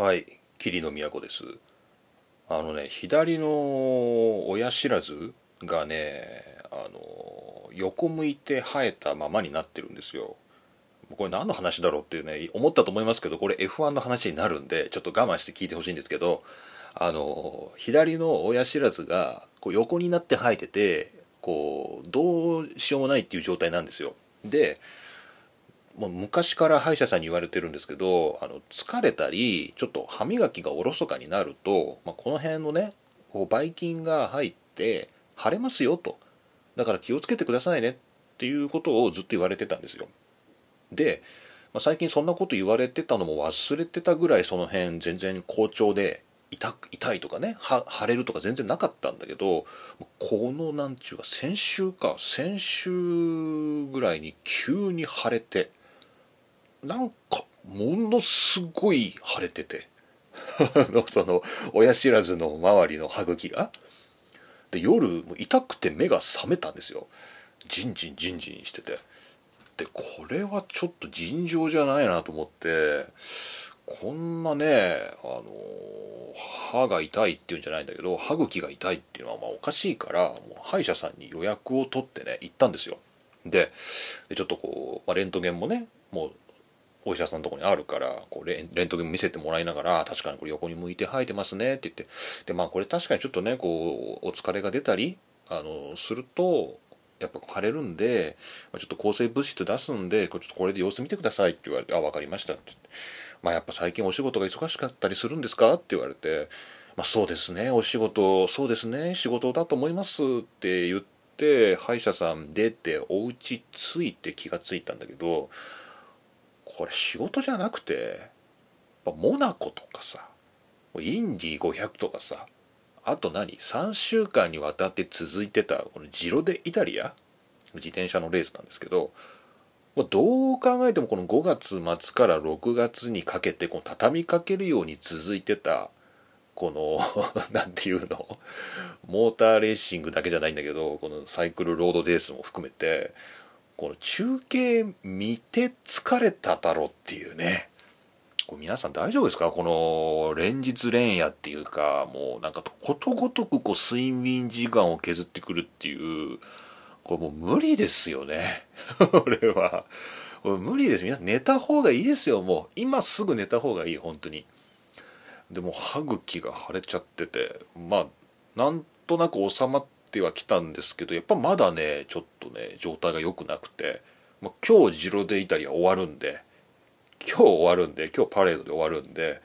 はい。霧の都です。あのね左の親知らずがねあの横向いて生えたままになってるんですよ。これ何の話だろうっていうね思ったと思いますけどこれ F1 の話になるんでちょっと我慢して聞いてほしいんですけどあの左の親知らずがこう横になって生えててこうどうしようもないっていう状態なんですよ。でもう昔から歯医者さんに言われてるんですけどあの疲れたりちょっと歯磨きがおろそかになると、まあ、この辺のねこうばい菌が入って腫れますよと。だから気をつけてくださいね。っていうことをずっと言われてたんですよ。で、まあ、最近そんなこと言われてたのも忘れてたぐらいその辺全然好調で痛痛いとかね腫れるとか全然なかったんだけどこのなんちゅうか先週か先週ぐらいに急に腫れてなんかものすごい腫れてて。その親知らずの周りの歯茎が。で夜痛くて目が覚めたんですよ。ジンジンジンジンしてて。でこれはちょっと尋常じゃないなと思って。こんなねあの歯が痛いっていうんじゃないんだけど歯茎が痛いっていうのはまあおかしいからもう歯医者さんに予約を取ってね行ったんですよ。でちょっとこう、まあ、レントゲンもねもうお医者さんのとこにあるからこうレントゲン見せてもらいながら確かにこれ横に向いて生えてますねって言ってでまあこれ確かにちょっとねこうお疲れが出たりあのするとやっぱ腫れるんでちょっと抗生物質出すんでこれちょっとこれで様子見てくださいって言われて「あ分かりました」って言って「まあやっぱ最近お仕事が忙しかったりするんですか?」って言われて「まあそうですねお仕事そうですね仕事だと思います」って言って歯医者さん出てお家着いて気がついたんだけどこれ仕事じゃなくてモナコとかさインディ500とかさあと何3週間にわたって続いてたこのジロデイタリア自転車のレースなんですけどどう考えてもこの5月末から6月にかけてこの畳みかけるように続いてたこの 何ていうのモーターレーシングだけじゃないんだけどこのサイクルロードレースも含めてこの中継見て疲れただろうっていうね。これ皆さん大丈夫ですか？この連日連夜っていうかもうなんかことごとくこう睡眠時間を削ってくるっていうこれもう無理ですよね。これは。これ無理です。皆さん寝た方がいいですよ。もう今すぐ寝た方がいい本当に。でも歯茎が腫れちゃっててまあなんとなく収まってってはきたんですけどやっぱまだねちょっとね状態が良くなくて、まあ、今日ジロデイタリア終わるんで今日終わるんで今日パレードで終わるんで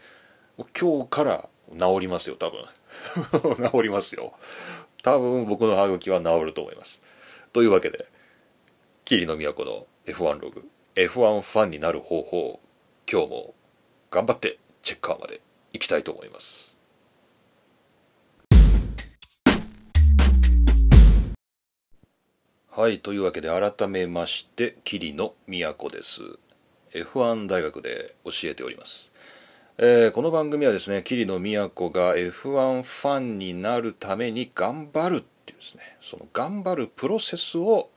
今日から治りますよ多分。治りますよ。多分僕の歯茎は治ると思います。というわけで桐野都の F1 ログ F1 ファンになる方法今日も頑張ってチェッカーまで行きたいと思います。はいというわけで改めまして桐野都です。F1 大学で教えております、えー、この番組はですね桐野都が F1 ファンになるために頑張るっていうですねその頑張るプロセスを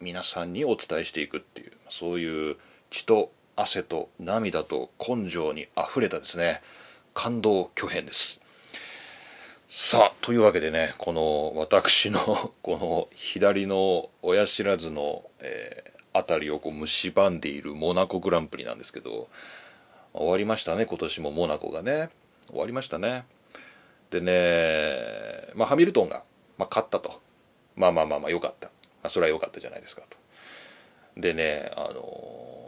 皆さんにお伝えしていくっていうそういう血と汗と涙と根性にあふれたですね感動巨編です。さあというわけでねこの私の この左の親知らずの、えー、辺りをこう蝕んでいるモナコグランプリなんですけど終わりましたね今年もモナコがね。終わりましたね。でね、まあ、ハミルトンが、まあ、勝ったと。まあまあまあまあよかった、まあ、それは良かったじゃないですかと。でねあの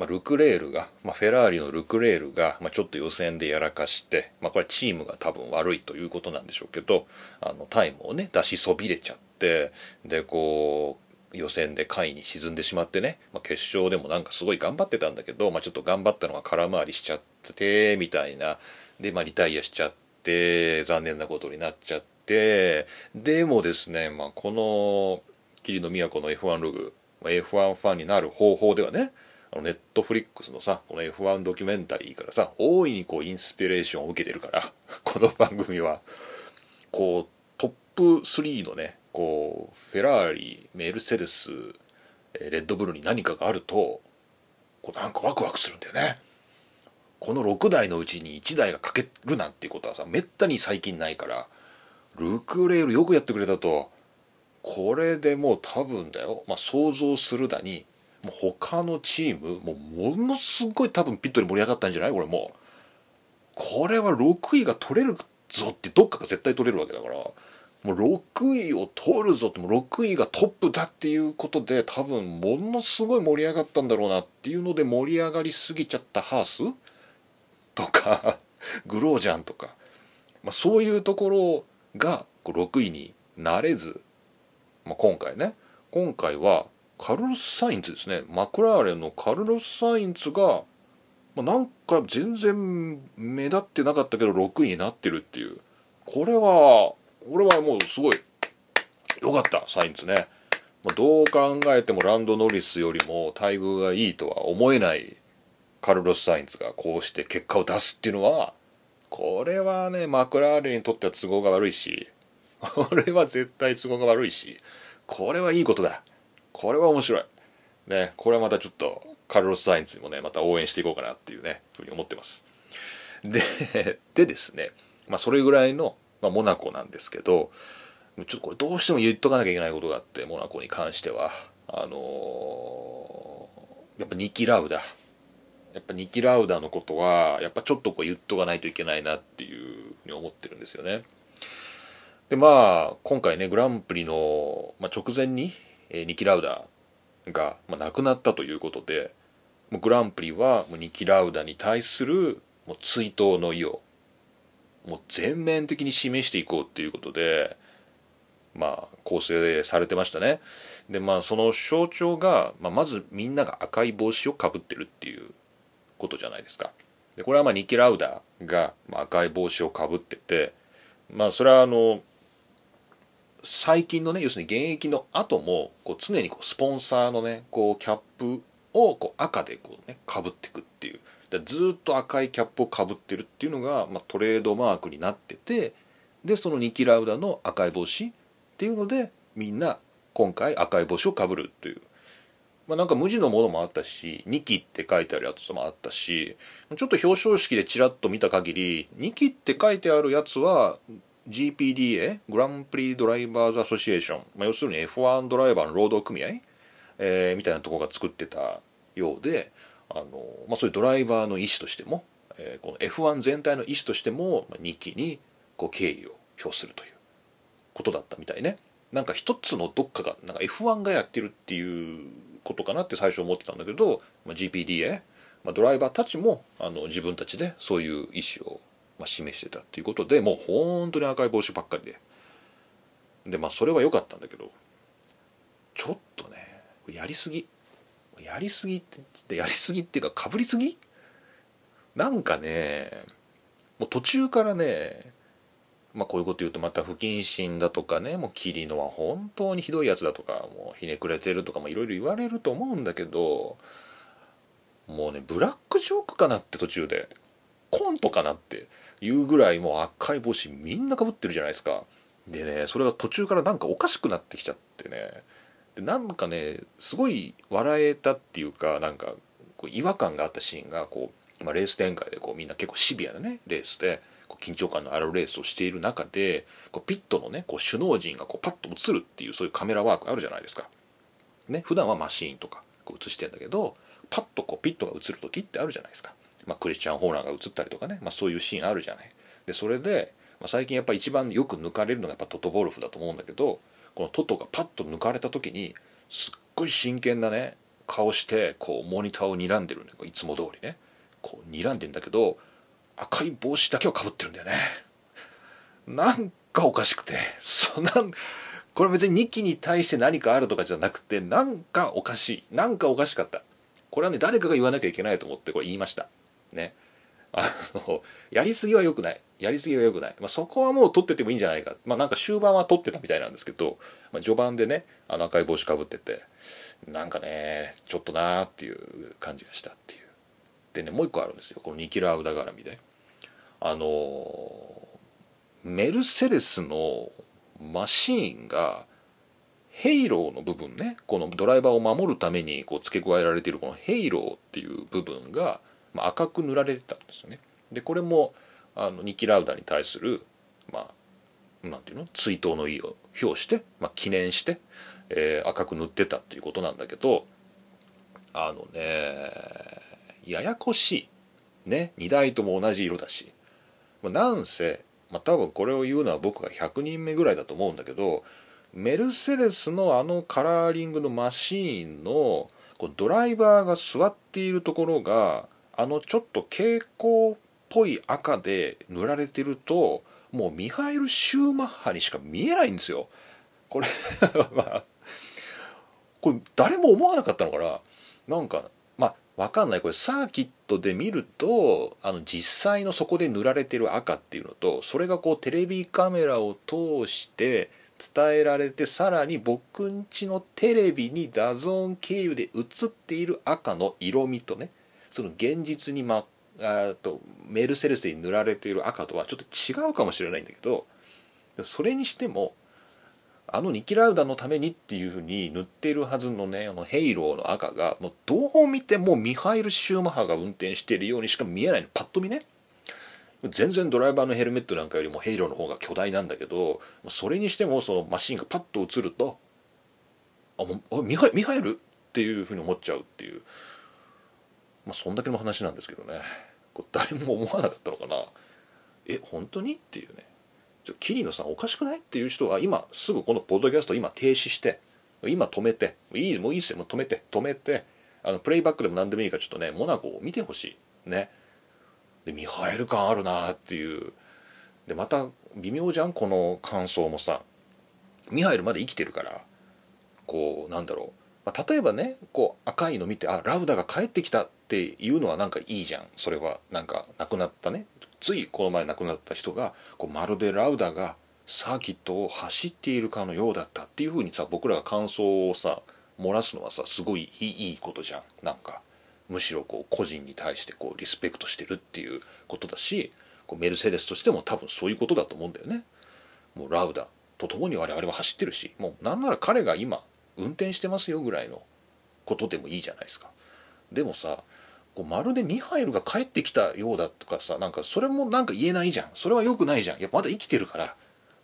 まあ、ルクレールが、まあ、フェラーリのルクレールが、まあ、ちょっと予選でやらかして、まあ、これチームが多分悪いということなんでしょうけどあのタイムをね出しそびれちゃってでこう予選で下位に沈んでしまってね、まあ、決勝でもなんかすごい頑張ってたんだけど、まあ、ちょっと頑張ったのが空回りしちゃってみたいな。で、まあ、リタイアしちゃって残念なことになっちゃってでもですね、まあ、この霧の都の F1 ログ F1 ファンになる方法ではねあのネットフリックスのさこの F1 ドキュメンタリーからさ大いにこうインスピレーションを受けてるから この番組はこうトップ3のねこうフェラーリメルセデスレッドブルに何かがあるとこうなんかワクワクするんだよね。この6台のうちに1台が欠けるなんていうことはさめったに最近ないからルクレールよくやってくれたと。これでもう多分だよ、まあ、想像するだにもう他のチームもうものすごい多分ピットに盛り上がったんじゃない？これも。うこれは6位が取れるぞってどっかが絶対取れるわけだから。もう6位を取るぞってもう6位がトップだっていうことで多分ものすごい盛り上がったんだろうなっていうので盛り上がりすぎちゃったハース？とかグロージャンとか、まあ、そういうところが6位になれず、まあ、今回ね。今回はカルロス・サインツですね。マクラーレンのカルロス・サインツが、まあ、なんか全然目立ってなかったけど6位になってるっていう。これは俺はもうすごい良かったサインツね、まあ、どう考えてもランド・ノリスよりも待遇がいいとは思えないカルロス・サインツがこうして結果を出すっていうのはこれはねマクラーレンにとっては都合が悪いし これは絶対都合が悪いしこれはいいことだ。これは面白い。ね、これはまたちょっとカルロス・サインツにもね、また応援していこうかなっていうね、ふうに思ってます。で、でですね、まあそれぐらいの、まあ、モナコなんですけど、ちょっとこれどうしても言っとかなきゃいけないことがあって、モナコに関しては。あのー、やっぱニキ・ラウダ。やっぱニキ・ラウダのことは、やっぱちょっとこう言っとかないといけないなっていうふうに思ってるんですよね。で、まあ、今回ね、グランプリの、まあ、直前に、えー、ニキ・ラウダが、まあ、亡くなったということでもうグランプリはもうニキ・ラウダに対するもう追悼の意をもう全面的に示していこうっていうことでまあ構成されてましたね。でまあその象徴が、まあ、まずみんなが赤い帽子をかぶってるっていうことじゃないですか。でこれはまあニキ・ラウダが赤い帽子をかぶっててまあそれはあの最近のね要するに現役の後もこう常にこうスポンサーのねこうキャップをこう赤でこうねかぶっていくっていう。ずっと赤いキャップをかぶってるっていうのが、まあ、トレードマークになっててでそのニキ・ラウダの赤い帽子っていうのでみんな今回赤い帽子をかぶるっていう、まあ、なんか無地のものもあったし「ニキ」って書いてあるやつもあったしちょっと表彰式でちらっと見た限り「ニキ」って書いてあるやつは GPDA グランプリドライバーズアソシエーション、まあ、要するに F1 ドライバーの労働組合、えー、みたいなところが作ってたようであの、まあ、そういうドライバーの意思としても、えー、この F1 全体の意思としても、まあ、2期にこう敬意を表するということだったみたいね。なんか一つのどっかがなんか F1 がやってるっていうことかなって最初思ってたんだけど、まあ、GPDA、まあ、ドライバーたちもあの自分たちでそういう意思をまあ、示してたっていうことでもう本当に赤い帽子ばっかりで。でまあそれは良かったんだけどちょっとねやりすぎ。やりすぎってやりすぎっていうかかぶりすぎ？なんかねもう途中からねまあこういうこと言うとまた不謹慎だとかねもう桐野は本当にひどいやつだとかもうひねくれてるとかもいろいろ言われると思うんだけどもうねブラックジョークかなって途中で。コントかなって。いうぐらいもう赤い帽子みんなかぶってるじゃないですかでねそれが途中からなんかおかしくなってきちゃってねでなんかねすごい笑えたっていうかなんかこう違和感があったシーンがこう、まあ、レース展開でこうみんな結構シビアなねレースでこう緊張感のあるレースをしている中でこうピットのねこう首脳陣がこうパッと映るっていうそういうカメラワークあるじゃないですか。ね普段はマシーンとかこう映してんだけどパッとこうピットが映る時ってあるじゃないですか。まあ、クリスチャン・ホーラーが映ったりとかね、まあ、そういうシーンあるじゃない。でそれで、まあ、最近やっぱ一番よく抜かれるのがやっぱトトボルフだと思うんだけどこのトトがパッと抜かれた時にすっごい真剣なね顔してこうモニターを睨んでるんだいつも通りね。こう睨んでんだけど赤い帽子だけをかぶってるんだよね。なんかおかしくて。そなこれ別に2期に対して何かあるとかじゃなくてなんかおかしい。なんかおかしかった。これはね誰かが言わなきゃいけないと思ってこれ言いました。ね。あの やりすぎは良くない。やりすぎは良くない、まあ、そこはもう取っててもいいんじゃないか。まあなんか終盤は取ってたみたいなんですけど、まあ、序盤でねあの赤い帽子かぶっててなんかねちょっとなーっていう感じがしたっていう。でねもう一個あるんですよ。このニキラウダ絡みで。あのメルセデスのマシーンがヘイローの部分ね。このドライバーを守るためにこう付け加えられているこのヘイローっていう部分がまあ、赤く塗られてたんですよね。でこれもあのニキ・ラウダに対するまあなんていうの？追悼の意を表して、まあ、記念して、えー、赤く塗ってたっていうことなんだけどあのねややこしいね。2台とも同じ色だし、まあ、なんせ、まあ、多分これを言うのは僕が100人目ぐらいだと思うんだけどメルセデスのあのカラーリングのマシーンのこうドライバーが座っているところがあのちょっと蛍光っぽい赤で塗られてるともうミハイル・シューマッハにしか見えないんですよ。これ まあこれ誰も思わなかったのかななんかまあ分かんないこれサーキットで見るとあの実際のそこで塗られてる赤っていうのとそれがこうテレビカメラを通して伝えられてさらに僕んちのテレビに DAZN 経由で映っている赤の色味とねその現実に、ま、あとメルセデスに塗られている赤とはちょっと違うかもしれないんだけどそれにしてもあのニキラウダのためにっていうふうに塗っているはずのねあのヘイローの赤がもうどう見てもミハイル・シューマッハが運転しているようにしか見えないの。パッと見ね。全然ドライバーのヘルメットなんかよりもヘイローの方が巨大なんだけどそれにしてもそのマシンがパッと映るとあもうミハミハイル？っていうふうに思っちゃうっていう。まあそんだけの話なんですけどね。これ誰も思わなかったのかな。え本当に？っていうね。ちょ桐野さんおかしくない？っていう人は今すぐこのポッドキャスト今停止して今止めていいもういいっすよ。もう止めて止めてあのプレイバックでも何でもいいからちょっとねモナコを見てほしい。ね。でミハエル感あるなっていう。でまた微妙じゃん？この感想もさ。ミハエルまで生きてるから。こうなんだろう、まあ、例えばねこう赤いの見てあラウダが帰ってきたていうのはなんかいいじゃんそれはなんか亡くなったねついこの前亡くなった人がこうまるでラウダがサーキットを走っているかのようだったっていうふうにさ僕らが感想をさ漏らすのはさすごいいいことじゃんなんかむしろこう個人に対してこうリスペクトしてるっていうことだしこうメルセデスとしても多分そういうことだと思うんだよね。もうラウダと共に我々は走ってるしもうなんなら彼が今運転してますよぐらいのことでもいいじゃないですか。でもさこうまるでミハイルが帰ってきたようだとかさなんかそれもなんか言えないじゃん。それは良くないじゃん。いやまだ生きてるから。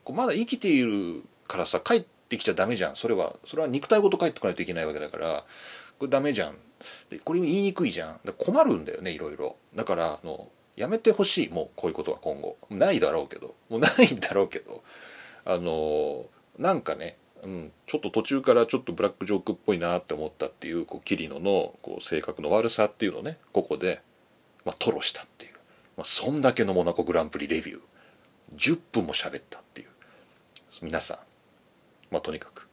こうまだ生きているからさ帰ってきちゃダメじゃん。それはそれは肉体ごと帰ってこないといけないわけだからこれダメじゃん。でこれ言いにくいじゃん。困るんだよねいろいろ。だからあのやめてほしいもうこういうことは今後。ないだろうけど。もうないんだろうけど。あのなんかね、うん、ちょっと途中からちょっとブラックジョークっぽいなって思ったっていうこう桐野のこう性格の悪さっていうのをねここで、まあ、吐露したっていう、まあ、そんだけのモナコグランプリレビュー。10分も喋ったっていう。皆さんまあとにかく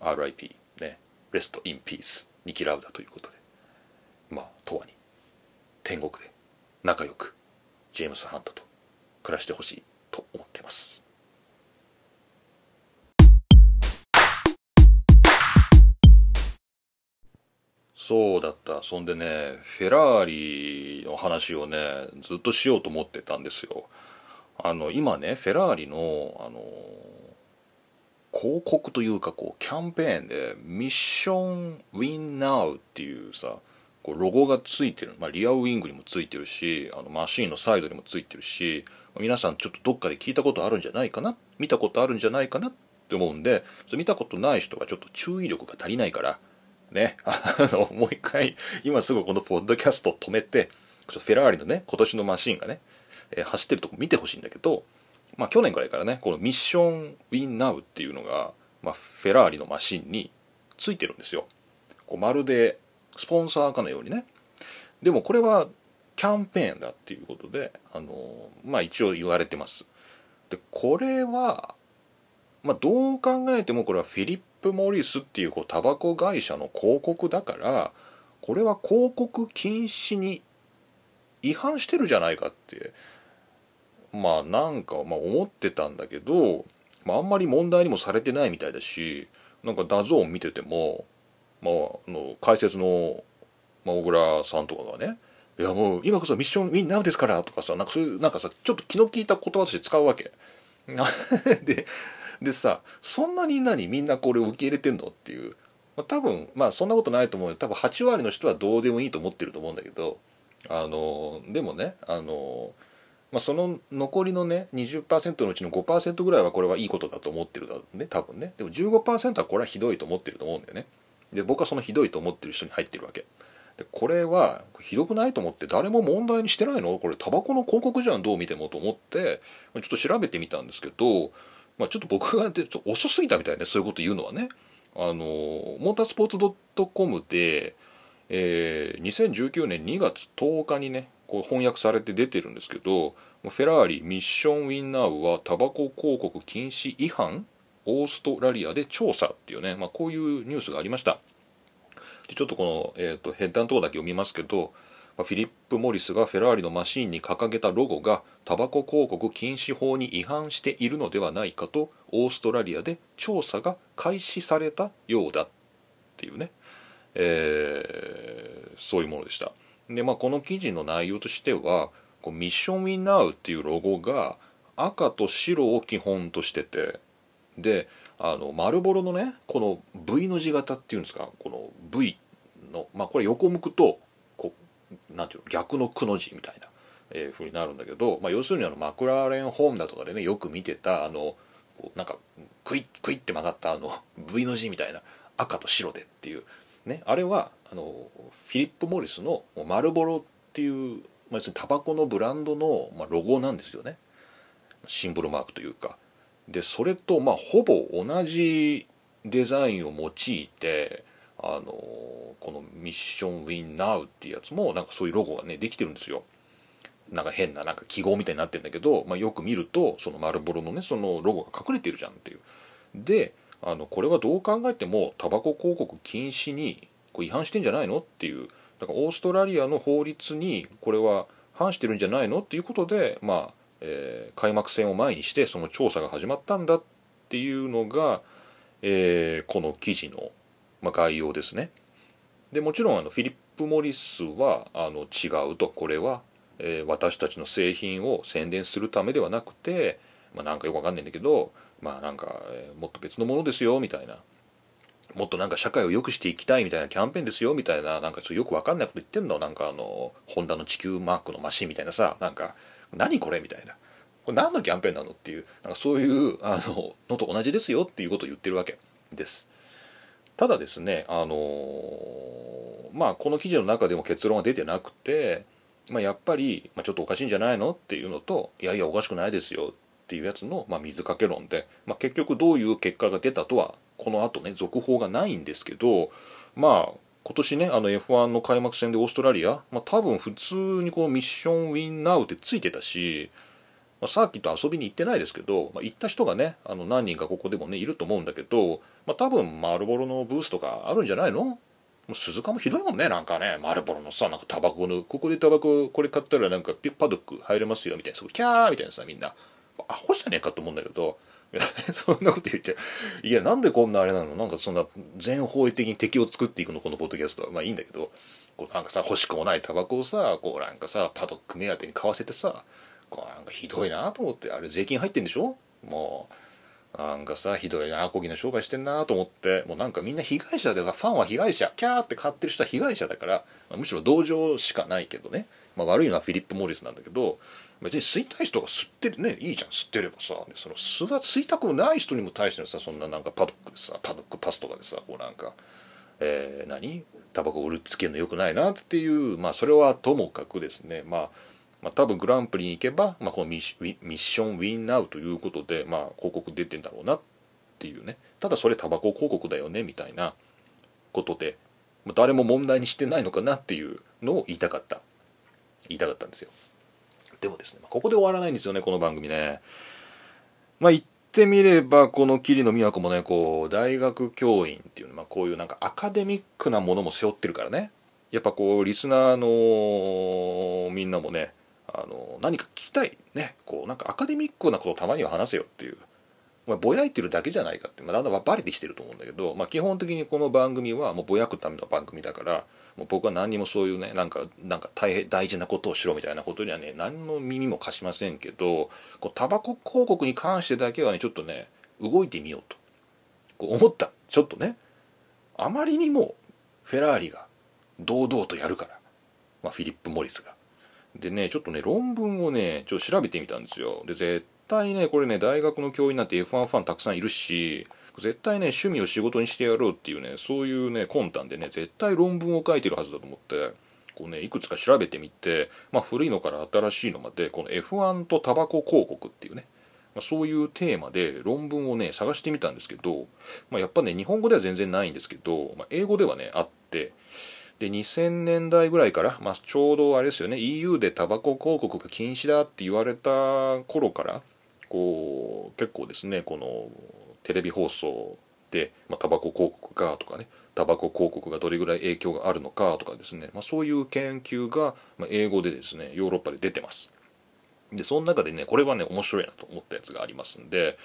RIP ねレストインピースニキラウダということでまあ永遠に天国で仲良くジェームス・ハントと暮らしてほしいと思ってます。そうだった。そんでねフェラーリの話をねずっとしようと思ってたんですよ。あの今ねフェラーリのあの広告というかこうキャンペーンでミッションウィンナウっていうさこうロゴがついてる、まあ、リアウィングにもついてるしあのマシーンのサイドにもついてるし皆さんちょっとどっかで聞いたことあるんじゃないかな？見たことあるんじゃないかな？って思うんで見たことない人はちょっと注意力が足りないからねあのもう一回今すぐこのポッドキャスト止めてちょフェラーリのね今年のマシンがね、えー、走ってるとこ見てほしいんだけどまあ、去年ぐらいからねこのミッション・ウィン・ナウっていうのが、まあ、フェラーリのマシンについてるんですよ。こうまるでスポンサーかのようにね。でもこれはキャンペーンだっていうことであのまあ一応言われてます。でこれはまあどう考えてもこれはフィリップ・モリスっていうこうタバコ会社の広告だからこれは広告禁止に違反してるじゃないかってまあなんかまあ思ってたんだけど、まあ、あんまり問題にもされてないみたいだしなんか DAZN 見てても、まあ、あの解説の、ま、小倉さんとかがね「いやもう今こそ Mission Winnow ですから」とかさなんかそういうなんかさちょっと気の利いた言葉として使うわけ。ででさそんなに何みんなこれを受け入れてんのっていう、まあ、多分まあそんなことないと思うよ。多分8割の人はどうでもいいと思ってると思うんだけど。あのでもねあの、まあ、その残りのね20%のうちの5%ぐらいはこれはいいことだと思ってるだろうね。多分ね。でも15%はこれはひどいと思ってると思うんだよね。で僕はそのひどいと思ってる人に入ってるわけ。でこれはひどくないと思って誰も問題にしてないの？これタバコの広告じゃん。どう見てもと思ってちょっと調べてみたんですけど、まあ、ちょっと僕がちょっと遅すぎたみたいねそういうこと言うのはね。あのモータースポーツ .com で、えー、2019年2月10日にねこう翻訳されて出てるんですけどフェラーリミッションウィンナーはタバコ広告禁止違反オーストラリアで調査っていうね、まあ、こういうニュースがありました。でちょっとこの、えーと、ヘッダーのとこだけ読みますけど、フィリップ・モリスがフェラーリのマシンに掲げたロゴがタバコ広告禁止法に違反しているのではないかとオーストラリアで調査が開始されたようだっていうね、えー、そういうものでした。で、まあ、この記事の内容としてはこうミッション・ウィン・ナウっていうロゴが赤と白を基本としててであの丸ボロのねこの V の字型っていうんですかこの V のまあこれ横向くとなんていうの逆のくの字みたいな、えー、風になるんだけど、まあ、要するにあのマクラーレンホーンだとかでねよく見てたあのこうなんかクイックイッて曲がったあの V の字みたいな赤と白でっていうねあれはあのフィリップ・モリスの丸ボロっていう、まあ、要するにタバコのブランドの、まあ、ロゴなんですよねシンボルマークというか。でそれとまあほぼ同じデザインを用いてあのこのミッションウィンナウっていうやつもなんかそういうロゴがねできてるんですよ。なんか変ななんか記号みたいになってるんだけど、まあ、よく見るとその丸ボロのねそのロゴが隠れてるじゃんっていう。であのこれはどう考えてもタバコ広告禁止にこう違反してんじゃないのっていうだからオーストラリアの法律にこれは反してるんじゃないのっていうことでまあえー、開幕戦を前にしてその調査が始まったんだっていうのが、えー、この記事の、まあ、概要ですね。でもちろんあのフィリップ・モリスはあの違うと。これは、えー、私たちの製品を宣伝するためではなくて、まあ、なんかよくわかんないんだけどまあなんか、え、もっと別のものですよみたいな。もっとなんか社会を良くしていきたいみたいなキャンペーンですよみたいななんかそうよくわかんないこと言ってんの。なんかあのホンダの地球マークのマシンみたいなさ。なんか何これ？みたいな。これ何のキャンペーンなの？っていう。なんかそういうあののと同じですよっていうことを言ってるわけです。ただですねあのまあこの記事の中でも結論は出てなくて、まあ、やっぱり、まあ、ちょっとおかしいんじゃないのっていうのといやいやおかしくないですよっていうやつの、まあ、水かけ論で、まあ、結局どういう結果が出たとはこの後ね続報がないんですけどまあ今年ねあの F1 の開幕戦でオーストラリア、まあ、多分普通にこのミッションウィンナウってついてたし、まあ、サーキット遊びに行ってないですけど、まあ、行った人がねあの何人かここでもねいると思うんだけど、まあ、多分マルボロのブースとかあるんじゃないの？もう鈴鹿もひどいもんねなんかね。マルボロのさなんかタバコのここでタバコこれ買ったらなんかピパドック入れますよみたいな。そキャーみたいなさみんな。まあアホじゃねえかと思うんだけど。そんなこと言っちゃう。いや、なんでこんなあれなの？なんかそんな全方位的に敵を作っていくの？このポッドキャストは。まあいいんだけど、こうなんかさ、欲しくもないタバコをさ、こうなんかさ、パドック目当てに買わせてさ、こなんかひどいなと思って、あれ税金入ってんでしょ？もう、なんかさ、ひどいな、アコギな商売してんなと思って、もうなんかみんな被害者だから、ファンは被害者、キャーって買ってる人は被害者だから、むしろ同情しかないけどね。まあ悪いのはフィリップ・モリスなんだけど、別に吸いたい人が吸ってるねいいじゃん吸ってればさその吸吸いたくもない人にも対してのさそんななんかパドックでさパドックパスとかでさこうなんか、えー、何？タバコ売るつけるのよくないなっていうまあそれはともかくですねまあまあ、多分グランプリに行けば、まあ、このミッションウィンナウということで、まあ、広告出てんだろうなっていうねただそれタバコ広告だよねみたいなことでまあ誰も問題にしてないのかなっていうのを言いたかった言いたかったんですよ。でもですね、まここで終わらないんですよね、この番組ね。まあ言ってみれば、この桐野美和子もね、こう、大学教員っていう、まあこういうなんかアカデミックなものも背負ってるからね。やっぱこう、リスナーのみんなもね、あの、何か聞きたい。ね、こう、なんかアカデミックなことをたまには話せよっていう。まあ、ぼやいてるだけじゃないかって、まあ、だんだんバレてきてると思うんだけど、まあ、基本的にこの番組はもうぼやくための番組だからもう僕は何にもそういうねなんかなんか大変大事なことをしろみたいなことにはね何の耳も貸しませんけどこうタバコ広告に関してだけはねちょっとね動いてみようと。こう思った。ちょっとね。あまりにもフェラーリが堂々とやるから、まあ、フィリップ・モリスが。でねちょっとね論文をねちょっと調べてみたんですよ。で絶対ねこれね大学の教員なって F1 ファンたくさんいるし絶対ね趣味を仕事にしてやろうっていうねそういうね魂胆でね絶対論文を書いてるはずだと思ってこうねいくつか調べてみて、まあ、古いのから新しいのまでこの F1 とタバコ広告っていうね、まあ、そういうテーマで論文をね探してみたんですけど、まあ、やっぱね日本語では全然ないんですけど、まあ、英語ではねあってで2000年代ぐらいから、まあ、ちょうどあれですよね EU でタバコ広告が禁止だって言われた頃からこう結構ですねこのテレビ放送で、まあ、タバコ広告がとかねタバコ広告がどれぐらい影響があるのかとかですね、まあ、そういう研究がま英語でですねヨーロッパで出てます。でその中でねこれはね面白いなと思ったやつがありますんで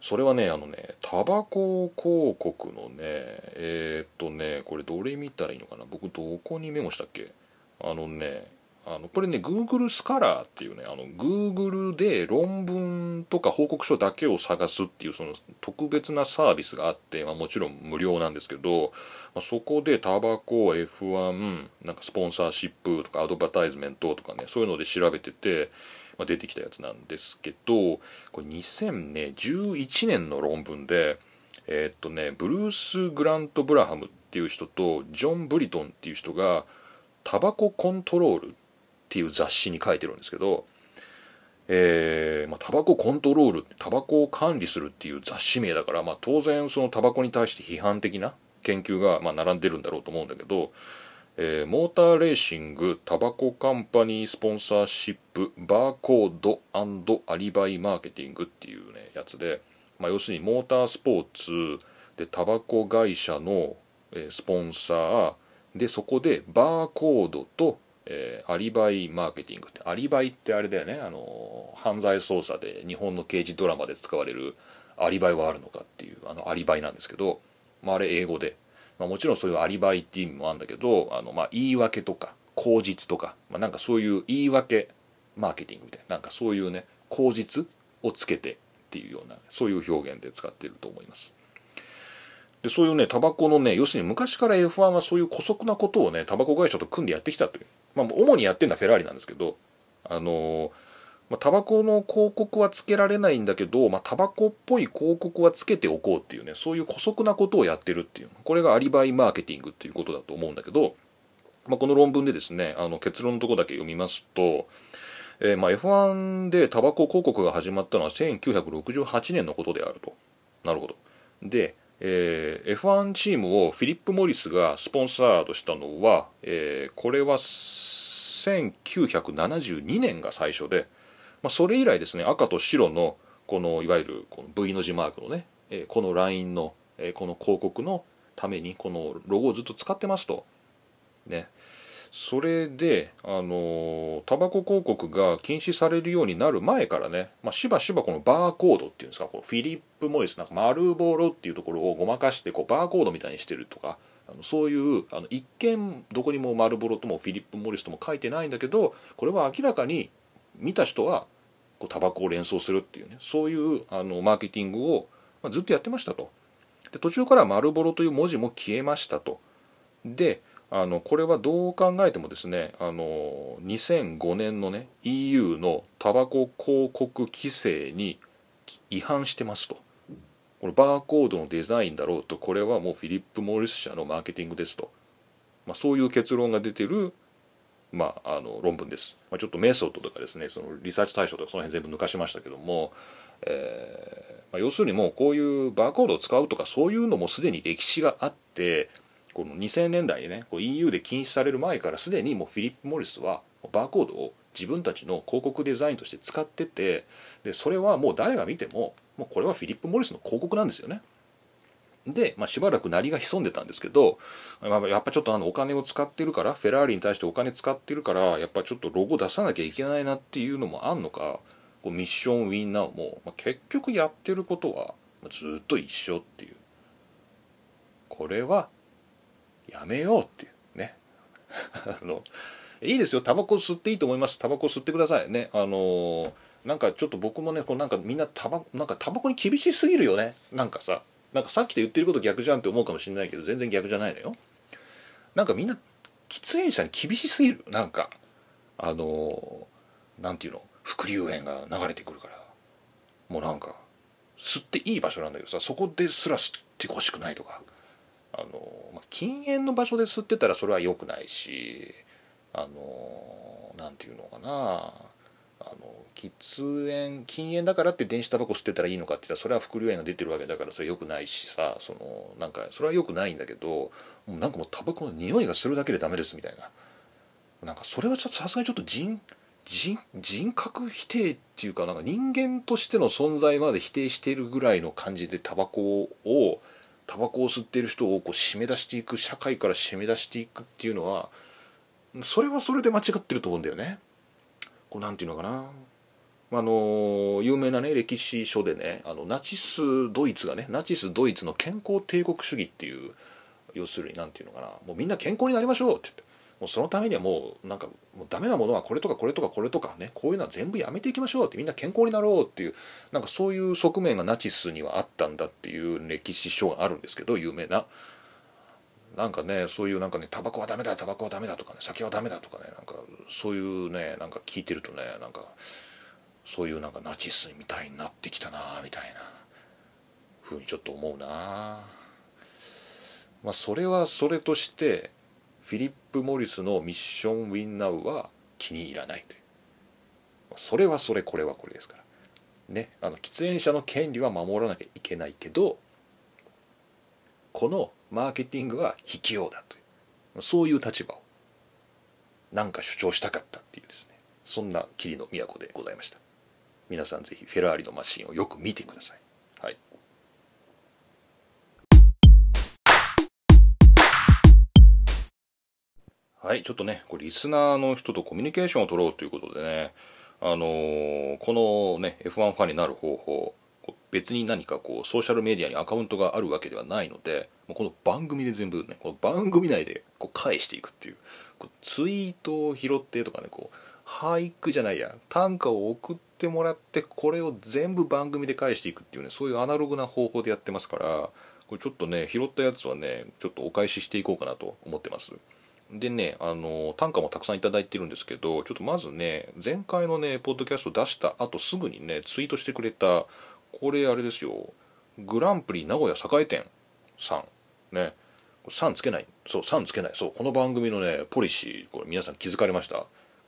それはねあのねタバコ広告のねえー、っとねこれどれ見たらいいのかな？僕どこにメモしたっけ？あのねあのこれね Google スカラーっていうねあの Google で論文とか報告書だけを探すっていうその特別なサービスがあって、まあ、もちろん無料なんですけど、まあ、そこでタバコ F1 なんかスポンサーシップとかアドバタイズメントとかねそういうので調べてて、まあ、出てきたやつなんですけどこれ2011年の論文でえー、っとねブルース・グラント・ブラハムっていう人とジョン・ブリトンっていう人がタバココントロールっていう雑誌に書いてるんですけど、えーまあ、タバココントロールタバコを管理するっていう雑誌名だから、まあ、当然そのタバコに対して批判的な研究がまあ並んでるんだろうと思うんだけど、えー、モーターレーシングタバコカンパニースポンサーシップバーコードアリバイマーケティングっていうねやつで、まあ、要するにモータースポーツでタバコ会社の、えー、スポンサーでそこでバーコードとえー、アリバイマーケティングってアリバイってあれだよねあの犯罪捜査で日本の刑事ドラマで使われるアリバイはあるのかっていうあのアリバイなんですけど、まあ、あれ英語で、まあ、もちろんそういうアリバイっていう意味もあるんだけどあの、まあ、言い訳とか口実とか、まあ、なんかそういう言い訳マーケティングみたいななんかそういうね口実をつけてっていうようなそういう表現で使っていると思います。でそういうねタバコのね要するに昔から F1 はそういう姑息なことをねタバコ会社と組んでやってきたというまあ主にやってるのはフェラーリなんですけどあのまあ、タバコの広告はつけられないんだけど、まあ、タバコっぽい広告はつけておこうっていうねそういう姑息なことをやってるっていうこれがアリバイマーケティングっていうことだと思うんだけど、まあ、この論文でですねあの結論のとこだけ読みますと、えー、まあ F1 でタバコ広告が始まったのは1968年のことであると。なるほど。でえー、F1 チームをフィリップ・モリスがスポンサードしたのは、えー、これは1972年が最初で、まあ、それ以来ですね赤と白のこのいわゆるこの V の字マークのね、え、このラインの、え、この広告のためにこのロゴをずっと使ってますと。ね、それであのタバコ広告が禁止されるようになる前からね、まあ、しばしばこのバーコードっていうんですかこのフィリップ・モリスなんか丸ボロっていうところをごまかしてこうバーコードみたいにしてるとかあのそういうあの一見どこにも丸ボロともフィリップ・モリスとも書いてないんだけどこれは明らかに見た人はこうタバコを連想するっていうねそういうあのマーケティングを、まあ、ずっとやってましたと。で途中から丸ボロという文字も消えましたと。であのこれはどう考えてもですねあの2005年のね EU のタバコ広告規制に違反してますとこれバーコードのデザインだろうとこれはもうフィリップ・モーリス社のマーケティングですと、まあ、そういう結論が出てる、まあ、あの論文です、まあ、ちょっとメソッドとかですねそのリサーチ対象とかその辺全部抜かしましたけども、えーまあ、要するにもうこういうバーコードを使うとかそういうのもすでに歴史があってこの2000年代にねこう EU で禁止される前からすでにもうフィリップ・モリスはバーコードを自分たちの広告デザインとして使っててでそれはもう誰が見てももうこれはフィリップ・モリスの広告なんですよね。で、まあ、しばらく鳴りが潜んでたんですけど、まあ、やっぱちょっとあのお金を使ってるからフェラーリに対してお金使ってるからやっぱちょっとロゴ出さなきゃいけないなっていうのもあんのかこうミッションウィンナーも、まあ、結局やってることはずっと一緒っていう。これはやめようっていう。ね。あのいいですよ。タバコ吸っていいと思います。タバコ吸ってください。ね。あのなんかちょっと僕もねこうなんかみんなタバなんかタバコに厳しすぎるよね。なんかさ。なんかさっきと言ってること逆じゃんって思うかもしれないけど全然逆じゃないのよ。なんかみんな喫煙者に厳しすぎる。なんか。あのなんていうの？伏流園が流れてくるから。もうなんか吸っていい場所なんだけどさそこですら吸ってほしくないとか。あの、まあ、禁煙の場所で吸ってたらそれは良くないしあのなんていうのかな。あの喫煙禁煙だからって電子タバコ吸ってたらいいのかって言ったらそれは副流煙が出てるわけだからそれ良くないしさそのなんかそれは良くないんだけどもうなんかもうタバコの匂いがするだけでダメですみたいななんかそれはさすがにちょっと人人人格否定っていうかなんか人間としての存在まで否定しているぐらいの感じでタバコをタバコを吸っている人をこう締め出していく社会から締め出していくっていうのはそれはそれで間違ってると思うんだよね。こうなんていうのかな。あの有名なね歴史書でねあのナチスドイツがねナチスドイツの健康帝国主義っていう要するに何て言うのかな。もうみんな健康になりましょうって言って。もうそのためにはもうなんかもうダメなものはこれとかこれとかこれとかねこういうのは全部やめていきましょうってみんな健康になろうっていうなんかそういう側面がナチスにはあったんだっていう歴史書があるんですけど有名な。なんかねそういうなんかねタバコはダメだタバコはダメだとかね酒はダメだとかねなんかそういうねなんか聞いてるとねなんかそういうなんかナチスみたいになってきたなみたいなふうにちょっと思うな。まあそれはそれとしてフィリップ・モリスのミッション・ウィン・ナウは気に入らないという。それはそれこれはこれですから。ねあの喫煙者の権利は守らなきゃいけないけどこのマーケティングは卑怯だという。そういう立場をなんか主張したかったっていうですね。そんな霧の都でございました。皆さんぜひフェラーリのマシンをよく見てください。はい。はいちょっとねこれリスナーの人とコミュニケーションを取ろうということでね。あのー、このね F1 ファンになる方法別に何かこうソーシャルメディアにアカウントがあるわけではないのでもうこの番組で全部ねこの番組内でこう返していくっていうこうツイートを拾ってとかねこう俳句じゃないや短歌を送ってもらってこれを全部番組で返していくっていうねそういうアナログな方法でやってますからこれちょっとね拾ったやつはねちょっとお返ししていこうかなと思ってます。でねあの短歌もたくさん頂いてるんですけどちょっとまずね前回のねポッドキャスト出した後すぐにねツイートしてくれたこれあれですよ。グランプリ名古屋栄店さん。ね。3つけない。そう3つけない。そうこの番組のねポリシーこれ皆さん気づかれました。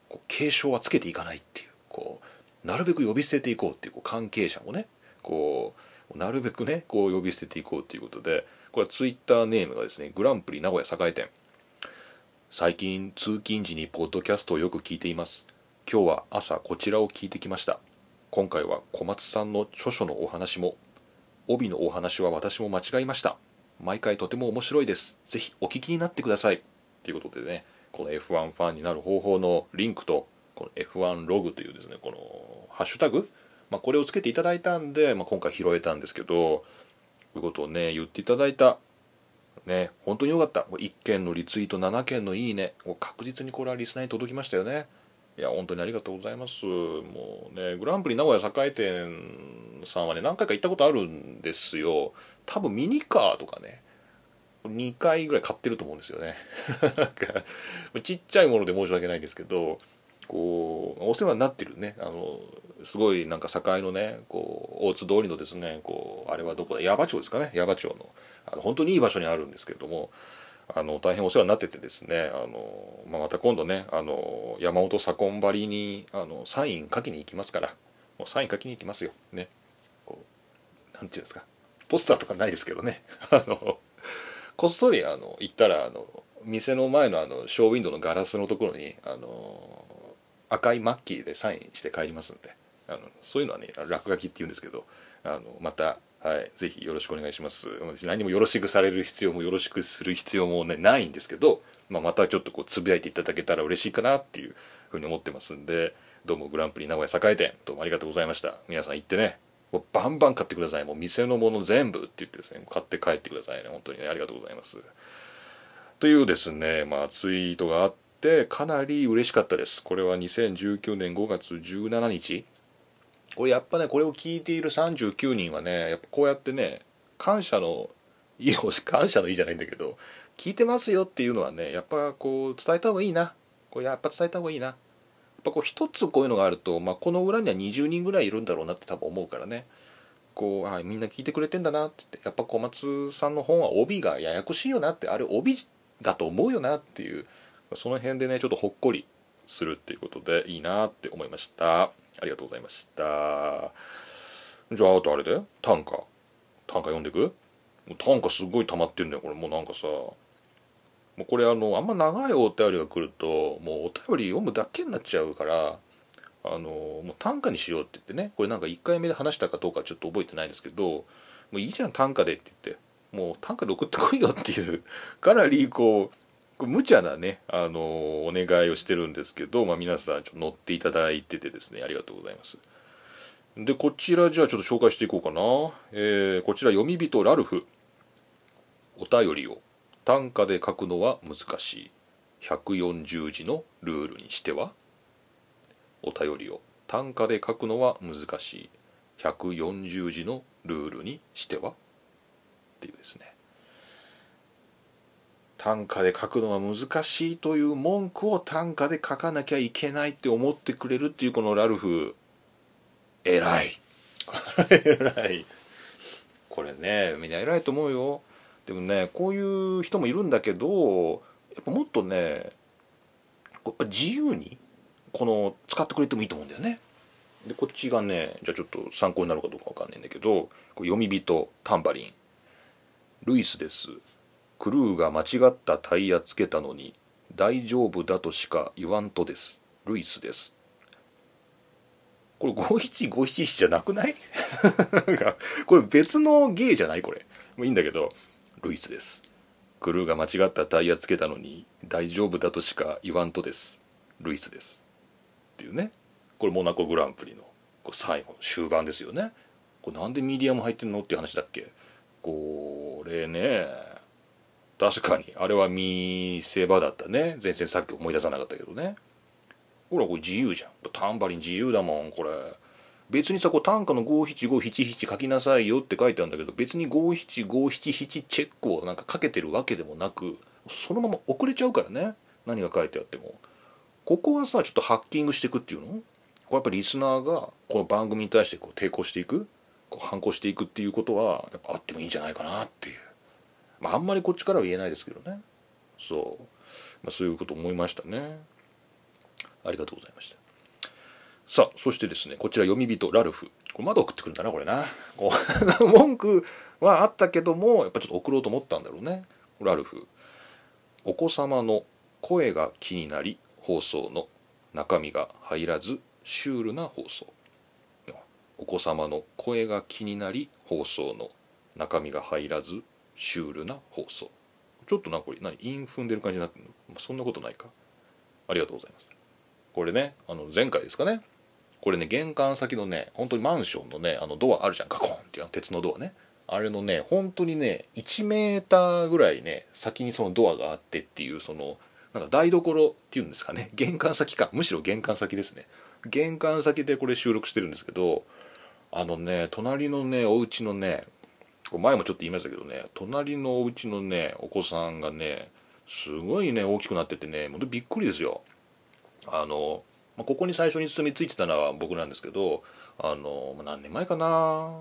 こう継承はつけていかないっていう。こうなるべく呼び捨てていこうっていうこう関係者もね。こうなるべくねこう呼び捨てていこうっていうことで。これはツイッターネームがですねグランプリ名古屋栄店。最近通勤時にポッドキャストをよく聞いています。今日は朝こちらを聞いてきました。今回は小松さんの著書のお話も帯のお話は私も間違いました。毎回とても面白いです。ぜひお聞きになってください。ということでねこの F1 ファンになる方法のリンクとこの F1 ログというですねこのハッシュタグ、まあ、これをつけていただいたんで、まあ、今回拾えたんですけどこういうことをね言っていただいた。ね本当によかった。1件のリツイート7件のいいね確実にこれはリスナーに届きましたよね。いや本当にありがとうございます。もうねグランプリ名古屋栄店さんはね何回か行ったことあるんですよ。多分ミニカーとかね2回ぐらい買ってると思うんですよね。ちっちゃいもので申し訳ないんですけどこうお世話になってるね。あのすごいなんか境のねこう大津通りのですねこうあれはどこだ矢場町ですかね。矢場町の。あの本当にいい場所にあるんですけれどもあの大変お世話になっててですねあの、まあ、また今度ねあの山本左近張りにあのサイン書きに行きますからもうサイン書きに行きますよ。ね。こうなんていうんですか。ポスターとかないですけどね。あのこっそりあの行ったらあの店の前のあのショーウィンドウのガラスのところにあの赤いマッキーでサインして帰りますんであのそういうのはね落書きっていうんですけどあのまたはい、ぜひよろしくお願いします。何もよろしくされる必要もよろしくする必要も、ね、ないんですけど、まあ、またちょっとこうつぶやいていただけたら嬉しいかなっていうふうに思ってますんでどうもグランプリ名古屋栄店どうもありがとうございました。皆さん行ってねもうバンバン買ってください。もう店のもの全部って言ってですね買って帰ってくださいね。本当にねありがとうございます。というですねまあツイートがあってかなり嬉しかったです。これは2019年5月17日これやっぱねこれを聞いている39人はねやっぱこうやってね感謝の意を感謝の意じゃないんだけど聞いてますよっていうのはねやっぱこう伝えた方がいいな。これやっぱ伝えた方がいいな。やっぱこう一つこういうのがあると、まあ、この裏には20人ぐらいいるんだろうなって多分思うからね。こうあみんな聞いてくれてんだなってってやっぱ小松さんの本は帯がややこしいよなってあれ帯だと思うよなっていうその辺でねちょっとほっこりするっていうことでいいなって思いました。ありがとうございました。じゃああとあれで？短歌。短歌読んでく？短歌すごい溜まってんだよこれ。もうなんかさ。もうこれあのあんま長いお便りが来るともうお便り読むだけになっちゃうからあのもう短歌にしようって言ってね。これなんか1回目で話したかどうかちょっと覚えてないんですけどもういいじゃん短歌でって言って。もう短歌で送ってこいよっていうかなりこうこれ無茶なねあのお願いをしてるんですけど、まあ、皆さんちょっと乗っていただいててですねありがとうございます。でこちらじゃあちょっと紹介していこうかな、えー、こちら読み人ラルフ。お便りを。短歌で書くのは難しい。140字のルールにしては。お便りを。短歌で書くのは難しい。140字のルールにしては。っていうですね。短歌で書くのは難しいという文句を短歌で書かなきゃいけないって思ってくれるっていうこのラルフ。偉い。偉い。これねみんな偉いと思うよ。でもねこういう人もいるんだけどやっぱもっとねやっぱ自由にこの使ってくれてもいいと思うんだよね。でこっちがねじゃあちょっと参考になるかどうかわかんないんだけど読み人タンバリン。ルイスですクルーが間違ったタイヤつけたのに大丈夫だとしか言わんとです。ルイスです。これ5757じゃなくない？これ別の芸じゃない？これ。もういいんだけどルイスです。クルーが間違ったタイヤつけたのに大丈夫だとしか言わんとです。ルイスです。っていうね。これモナコグランプリのこ最後の終盤ですよね。これなんでミディアム入ってんの？っていう話だっけ？これね。確かに。あれは見せ場だったね。全然さっき思い出さなかったけどね。ほらこれ自由じゃん。タンバリン自由だもんこれ。別にさこう短歌の五七五七七書きなさいよって書いてあるんだけど別に五七五七七チェックをなんかかけてるわけでもなくそのまま遅れちゃうからね。何が書いてあっても。ここはさちょっとハッキングしていくっていうの？これやっぱりリスナーがこの番組に対してこう抵抗していくこう反抗していくっていうことはやっぱあってもいいんじゃないかなっていう。まああんまりこっちからは言えないですけどね。そう、まあ、そういうこと思いましたね。ありがとうございました。さあそしてですねこちら読み人ラルフ。これまだ送ってくるんだなこれな。こう 文句はあったけどもやっぱちょっと送ろうと思ったんだろうね。ラルフ。お子様の声が気になり放送の中身が入らずシュールな放送。お子様の声が気になり放送の中身が入らずシュールな放送。ちょっとなこれ何？韻踏んでる感じになってるの、そんなことないか。ありがとうございます。これねあの前回ですかね。これね玄関先のね本当にマンションのねあのドアあるじゃん。ガコンっていう鉄のドアね。あれのね本当にね1メーターぐらいね先にそのドアがあってっていうそのなんか台所っていうんですかね。玄関先か。むしろ玄関先ですね。玄関先でこれ収録してるんですけどあのね隣のねお家のね前もちょっと言いましたけどね隣のお家のねお子さんがねすごいね大きくなっててねほんとびっくりですよ。あのま、ここに最初に住み着いてたのは僕なんですけどあの、ま、何年前かな、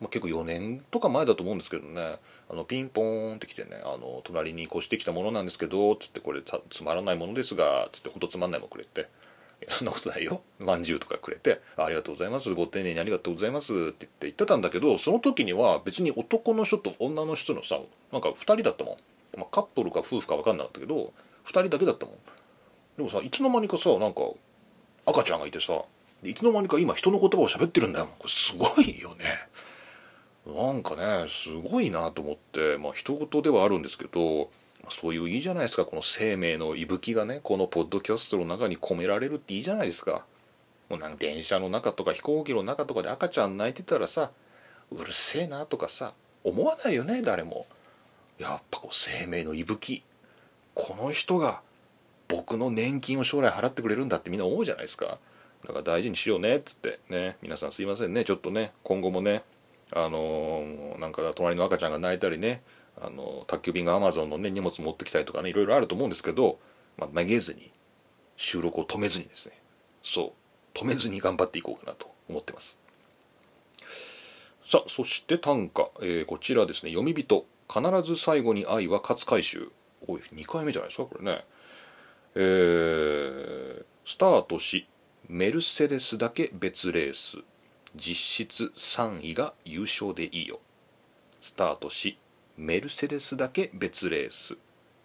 ま、結構4年とか前だと思うんですけどねあのピンポーンって来てねあの隣に越してきたものなんですけどつってこれつまらないものですがつってほんとつまんないものくれて。そんなことないよ。まんじゅうとかくれてありがとうございます。ご丁寧にありがとうございますって言って言ってたんだけどその時には別に男の人と女の人のさなんか2人だったもん、まあ、カップルか夫婦か分かんなかったけど2人だけだったもん。でもさいつの間にかさなんか赤ちゃんがいてさいつの間にか今人の言葉を喋ってるんだよ。これすごいよね。なんかねすごいなと思ってまあ人事ではあるんですけどそういういいじゃないですか。この生命の息吹がねこのポッドキャストの中に込められるっていいじゃないですか。もうなんか電車の中とか飛行機の中とかで赤ちゃん泣いてたらさうるせえなとかさ思わないよね誰も。やっぱこう生命の息吹この人が僕の年金を将来払ってくれるんだってみんな思うじゃないですか。だから大事にしようねっつって。ね皆さんすいませんね。ちょっとね今後もねあのー、なんか隣の赤ちゃんが泣いたりねあの宅急便がアマゾンのね荷物持ってきたりとかねいろいろあると思うんですけど、まあ、めげずに収録を止めずにですね。そう。止めずに頑張っていこうかなと思ってます。さあそして短歌、えー、こちらですね。読み人。必ず最後に愛は勝つ回収。おい2回目じゃないですかこれね。えー、スタートしメルセデスだけ別レース。実質3位が優勝でいいよ。スタートしメルセデスだけ別レース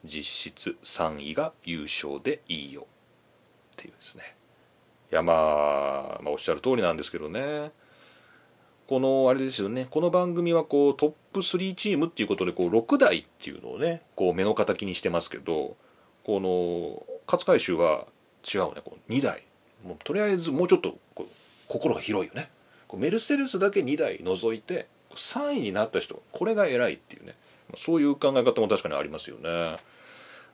実質3位が優勝でいいよっていうですね。いやまあ、まあ、おっしゃる通りなんですけどね。このあれですよね。この番組はこうトップ3チームっていうことでこう6台っていうのをねこう目の敵にしてますけどこの勝海舟は違うね。こう2台。もうとりあえずもうちょっとこう心が広いよね。こうメルセデスだけ2台除いて3位になった人これが偉いっていうね。そういう考え方も確かにありますよね。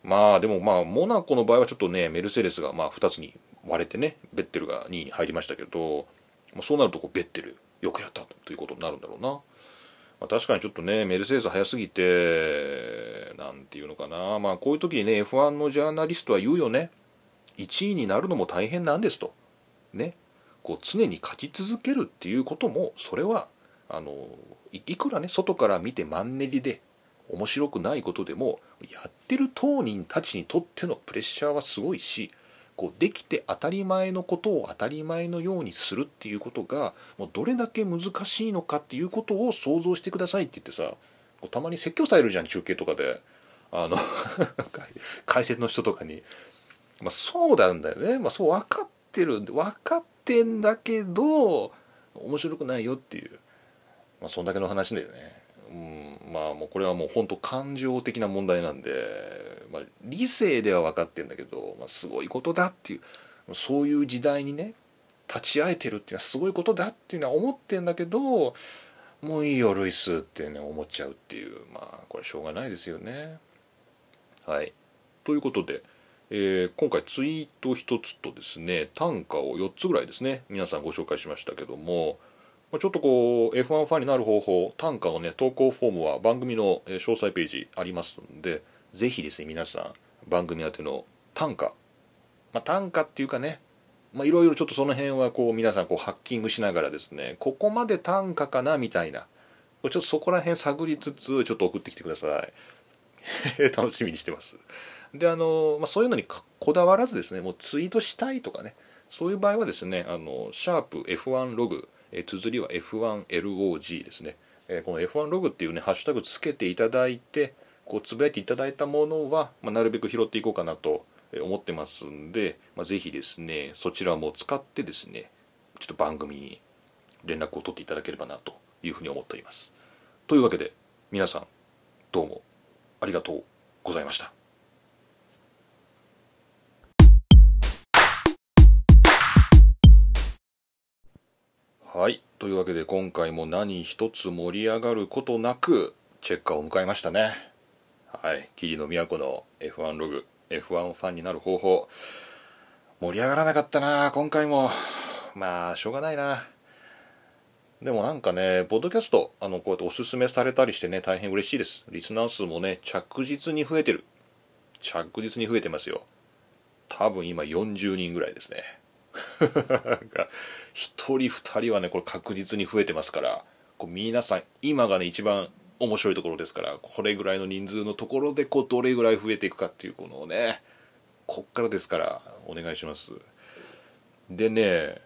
まあでもまあモナコの場合はちょっとねメルセデスがまあ2つに割れてねベッテルが2位に入りましたけどまそうなるとこうベッテルよくやったということになるんだろうな、まあ、確かにちょっとねメルセデス早すぎてなんていうのかな。まあこういう時にね F1 のジャーナリストは言うよね。1位になるのも大変なんですと。ね。こう常に勝ち続けるっていうこともそれはあのいくらね外から見てマンネリで面白くないことでもやってる当人たちにとってのプレッシャーはすごいしこうできて当たり前のことを当たり前のようにするっていうことがもうどれだけ難しいのかっていうことを想像してくださいって言ってさたまに説教されるじゃん中継とかで。あの 解説の人とかに、まあ、そうなんだよね、まあ、そう分かってる分かってんだけど面白くないよっていう、まあ、そんだけの話だよね。うん、まあもうこれはもう本当感情的な問題なんでまあ、理性では分かってんだけど、まあ、すごいことだっていうそういう時代にね立ち会えてるっていうのはすごいことだっていうのは思ってんだけどもういいよルイスってね思っちゃうっていうまあこれしょうがないですよね。はいということで、えー、今回ツイート1つとですね短歌を4つぐらいですね皆さんご紹介しましたけどもちょっとこう F1 ファンになる方法短歌のね投稿フォームは番組の詳細ページありますんでぜひですね皆さん番組宛ての短歌、まあ、短歌っていうかねいろいろちょっとその辺はこう皆さんこうハッキングしながらですねここまで短歌かなみたいなちょっとそこら辺探りつつちょっと送ってきてください。楽しみにしてます。であの、まあ、そういうのにこだわらずですねもうツイートしたいとかねそういう場合はですねあのシャープ F1 ログえ綴りは F1LOG ですね、えこの F1 ログっていうねハッシュタグつけていただいてこうつぶやいていただいたものは、まあ、なるべく拾っていこうかなと思ってますんで、まあ、ぜひですねそちらも使ってですねちょっと番組に連絡を取っていただければなというふうに思っております。というわけで皆さんどうもありがとうございました。はい。というわけで今回も何一つ盛り上がることなくチェッカーを迎えましたね。はい。桐野都の F1 ログ F1 ファンになる方法盛り上がらなかったな。今回も。まあしょうがないな。でもなんかねポッドキャストあのこうやっておすすめされたりしてね大変嬉しいです。リスナー数もね着実に増えてる。着実に増えてますよ。多分今40人ぐらいですね。1人2人はねこれ確実に増えてますからこう皆さん今がね一番面白いところですからこれぐらいの人数のところでこうどれぐらい増えていくかっていうこのねこっからですからお願いします。でね、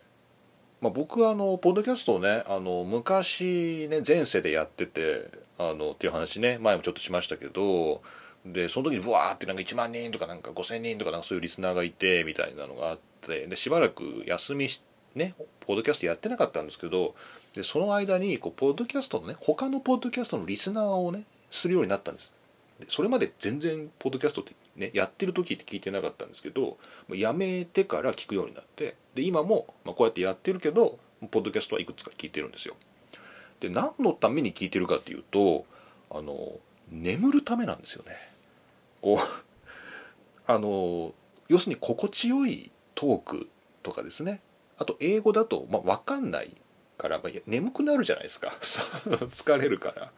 まあ、僕はあのポッドキャストをねあの昔ね前世でやっててあのっていう話ね前もちょっとしましたけどでその時にブワーってなんか1万人とかなんか5,000人とかなんかそういうリスナーがいてみたいなのがあってでしばらく休みしてねポッドキャストやってなかったんですけどでその間にこうポッドキャストのね他のポッドキャストのリスナーをねするようになったんです。でそれまで全然ポッドキャストってねやってる時って聞いてなかったんですけどやめてから聞くようになってで今も、まあ、こうやってやってるけどポッドキャストはいくつか聞いてるんですよ。で何のために聞いてるかっていうとあの眠るためなんですよね。こうあの要するに心地よいトークとかですね。あと英語だと、まあ、分かんないから、まあ、眠くなるじゃないですか。疲れるから。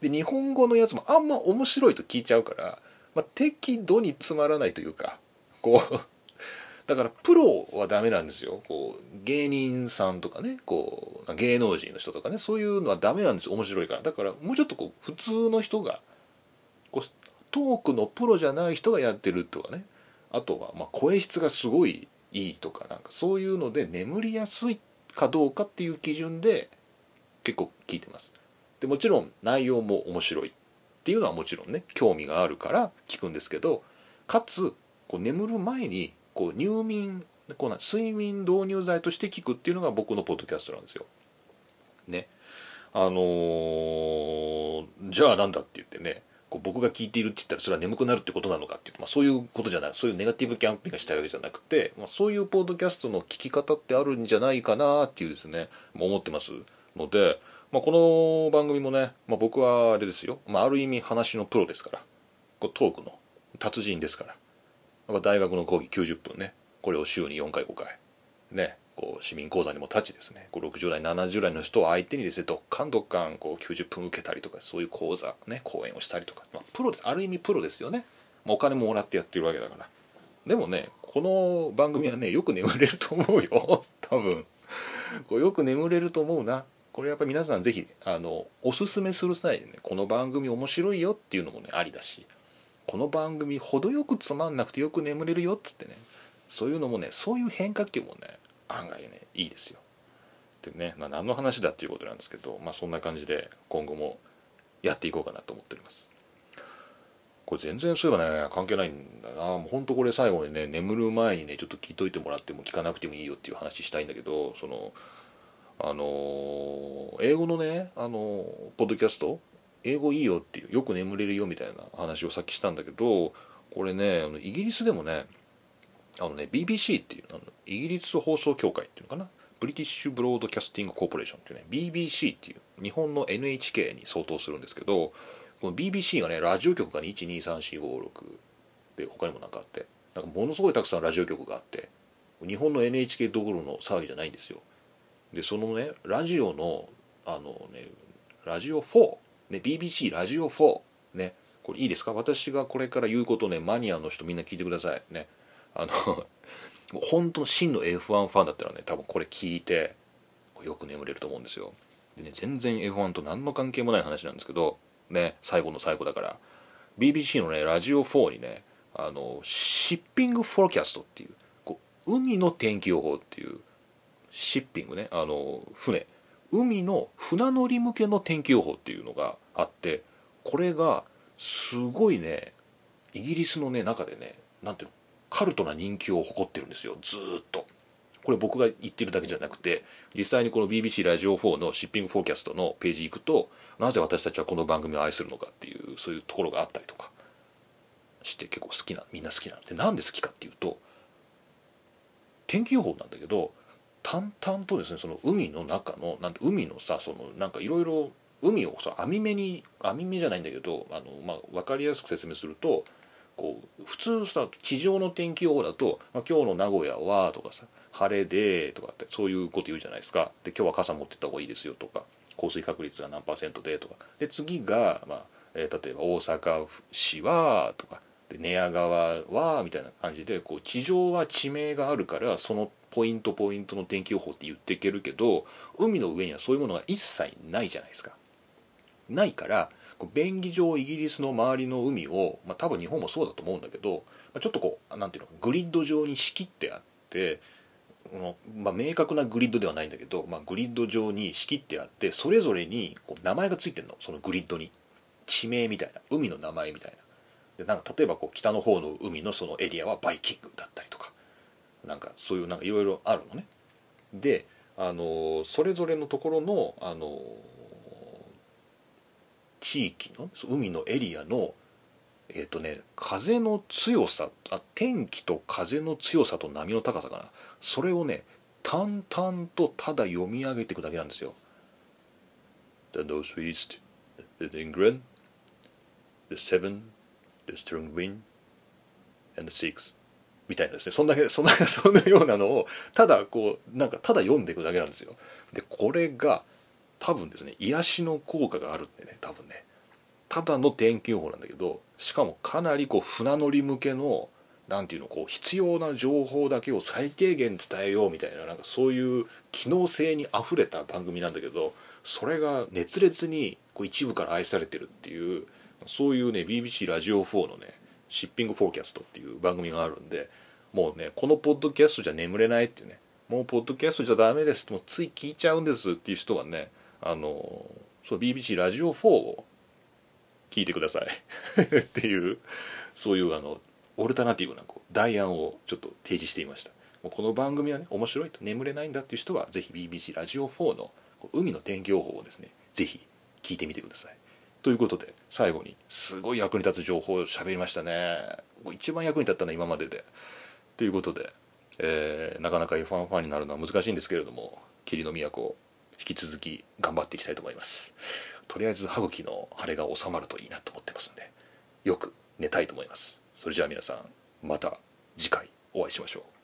で日本語のやつもあんま面白いと聞いちゃうから、まあ、適度につまらないというかこう だからプロはダメなんですよ。こう芸人さんとかねこう芸能人の人とかねそういうのはダメなんですよ。面白いから。だからもうちょっとこう普通の人がこうトークのプロじゃない人がやってるとかね。あとはまあ声質がすごいいいとかなんかそういうので眠りやすいかどうかっていう基準で結構聞いてますでもちろん内容も面白いっていうのはもちろんね興味があるから聞くんですけどかつこう眠る前にこう入眠こうな睡眠導入剤として聞くっていうのが僕のポッドキャストなんですよ。ね。あのー、じゃあなんだって言ってねこう僕が聞いているって言ったらそれは眠くなるってことなのかっていう、まあ、そういうことじゃないそういうネガティブキャンペーンがしたいわけじゃなくて、まあ、そういうポッドキャストの聞き方ってあるんじゃないかなっていうですね思ってます。ので、まあ、この番組もね、まあ、僕はあれですよ、まあ、ある意味話のプロですから。こうトークの達人ですから。大学の講義90分ね。これを週に4回5回。ね。こう市民講座にも立ちですね。こう60代70代の人を相手にですねどっかんどっかんこう90分受けたりとかそういう講座ね講演をしたりとか、まあ、プロです。ある意味プロですよね、まあ、お金ももらってやってるわけだから。でもねこの番組はねよく眠れると思うよ。多分。こうよく眠れると思うな。これやっぱり皆さん是非あのおすすめする際にねこの番組面白いよっていうのもねありだしこの番組程よくつまんなくてよく眠れるよっつってねそういうのもねそういう変化球もね案外ねいいですよ。でね、まあ、何の話だっていうことなんですけど、まあ、そんな感じで今後もやっていこうかなと思っております。これ全然そういえばね関係ないんだなもうほんとこれ最後にね眠る前にねちょっと聞いといてもらっても聞かなくてもいいよっていう話したいんだけどそのあの英語のねあのポッドキャスト？英語いいよっていうよく眠れるよみたいな話をさっきしたんだけどこれねイギリスでもねあのね BBC っていうのイギリス放送協会っていうのかな？ブリティッシュ・ブロードキャスティング・コーポレーションっていうね BBC っていう日本の NHK に相当するんですけどこの BBC がねラジオ局が、ね、123456で他にも何かあってなんかものすごいたくさんラジオ局があって日本の NHK どころの騒ぎじゃないんですよ。でそのねラジオのあのねラジオ4、ね、BBC ラジオ4ねこれいいですか？私がこれから言うことねマニアの人みんな聞いてください。ね。あの本当の真の F1 ファンだったらね多分これ聞いてよく眠れると思うんですよ。でね全然 F1 と何の関係もない話なんですけどね最後の最後だから。BBC のねラジオ4にねあのシッピングフォーキャストっていうこう海の天気予報っていうシッピングねあの船。海の船乗り向けの天気予報っていうのがあってこれがすごいねイギリスのね中でねなんていうのカルトな人気を誇ってるんですよ。ずっと。これ僕が言ってるだけじゃなくて実際にこの BBC ラジオ4のシッピングフォーキャストのページ行くとなぜ私たちはこの番組を愛するのかっていうそういうところがあったりとかして結構好きなみんな好きなの。でなんで好きかっていうと天気予報なんだけど淡々とですねその海の中のなんて海のさそのなんかいろいろ海をさ網目に網目じゃないんだけどあの、まあ、分かりやすく説明するとこう普通さ地上の天気予報だと、まあ、今日の名古屋はとかさ晴れでとかってそういうこと言うじゃないですかで今日は傘持ってった方がいいですよとか降水確率が何パーセントでとかで次が、まあえー、例えば大阪市はとかで寝屋川はみたいな感じでこう地上は地名があるからそのポイントポイントの天気予報って言っていけるけど海の上にはそういうものが一切ないじゃないですか。ないから便宜上イギリスの周りの海を、まあ、多分日本もそうだと思うんだけど、まあ、ちょっとこうなんていうのグリッド状に仕切ってあってまあ、明確なグリッドではないんだけど、まあ、グリッド上に仕切ってあってそれぞれにこう名前がついてるの。そのグリッドに。地名みたいな。海の名前みたいな。でなんか例えばこう北の方の海のそのエリアはバイキングだったりとか。なんかそういうなんかいろいろあるのね。であのそれぞれのところのあの地域の海のエリアのえっ、ー、とね風の強さあ天気と風の強さと波の高さかなそれをね淡々とただ読み上げていくだけなんですよ。The northeast, the England, the seven, the strong wind, and the six みたいなですねそんだけそんなそんなようなのをただこうなんかただ読んでいくだけなんですよ。でこれが多分ですね癒しの効果があるんでね多分ね。ただの天気予報なんだけどしかもかなりこう船乗り向けのなんていうのこう必要な情報だけを最低限伝えようみたいななんかそういう機能性にあふれた番組なんだけどそれが熱烈にこう一部から愛されてるっていうそういうね BBC ラジオ4のね「シッピング・フォーキャスト」っていう番組があるんでもうねこのポッドキャストじゃ眠れないっていうねもうポッドキャストじゃダメですもうつい聞いちゃうんですっていう人はねあのそう BBC ラジオ4を聞いてください。っていうそういうあのオルタナティブなこう代案をちょっと提示していました。もうこの番組はね面白いと眠れないんだっていう人はぜひ BBC ラジオ4の海の天気予報をですねぜひ聞いてみてください。ということで最後にすごい役に立つ情報を喋りましたね。一番役に立ったのは今までで。ということで、えー、なかなか F1 ファンになるのは難しいんですけれども霧の都引き続き頑張っていきたいと思います。とりあえず歯茎の腫れが収まるといいなと思ってますんでよく寝たいと思います。それじゃあ皆さんまた次回お会いしましょう。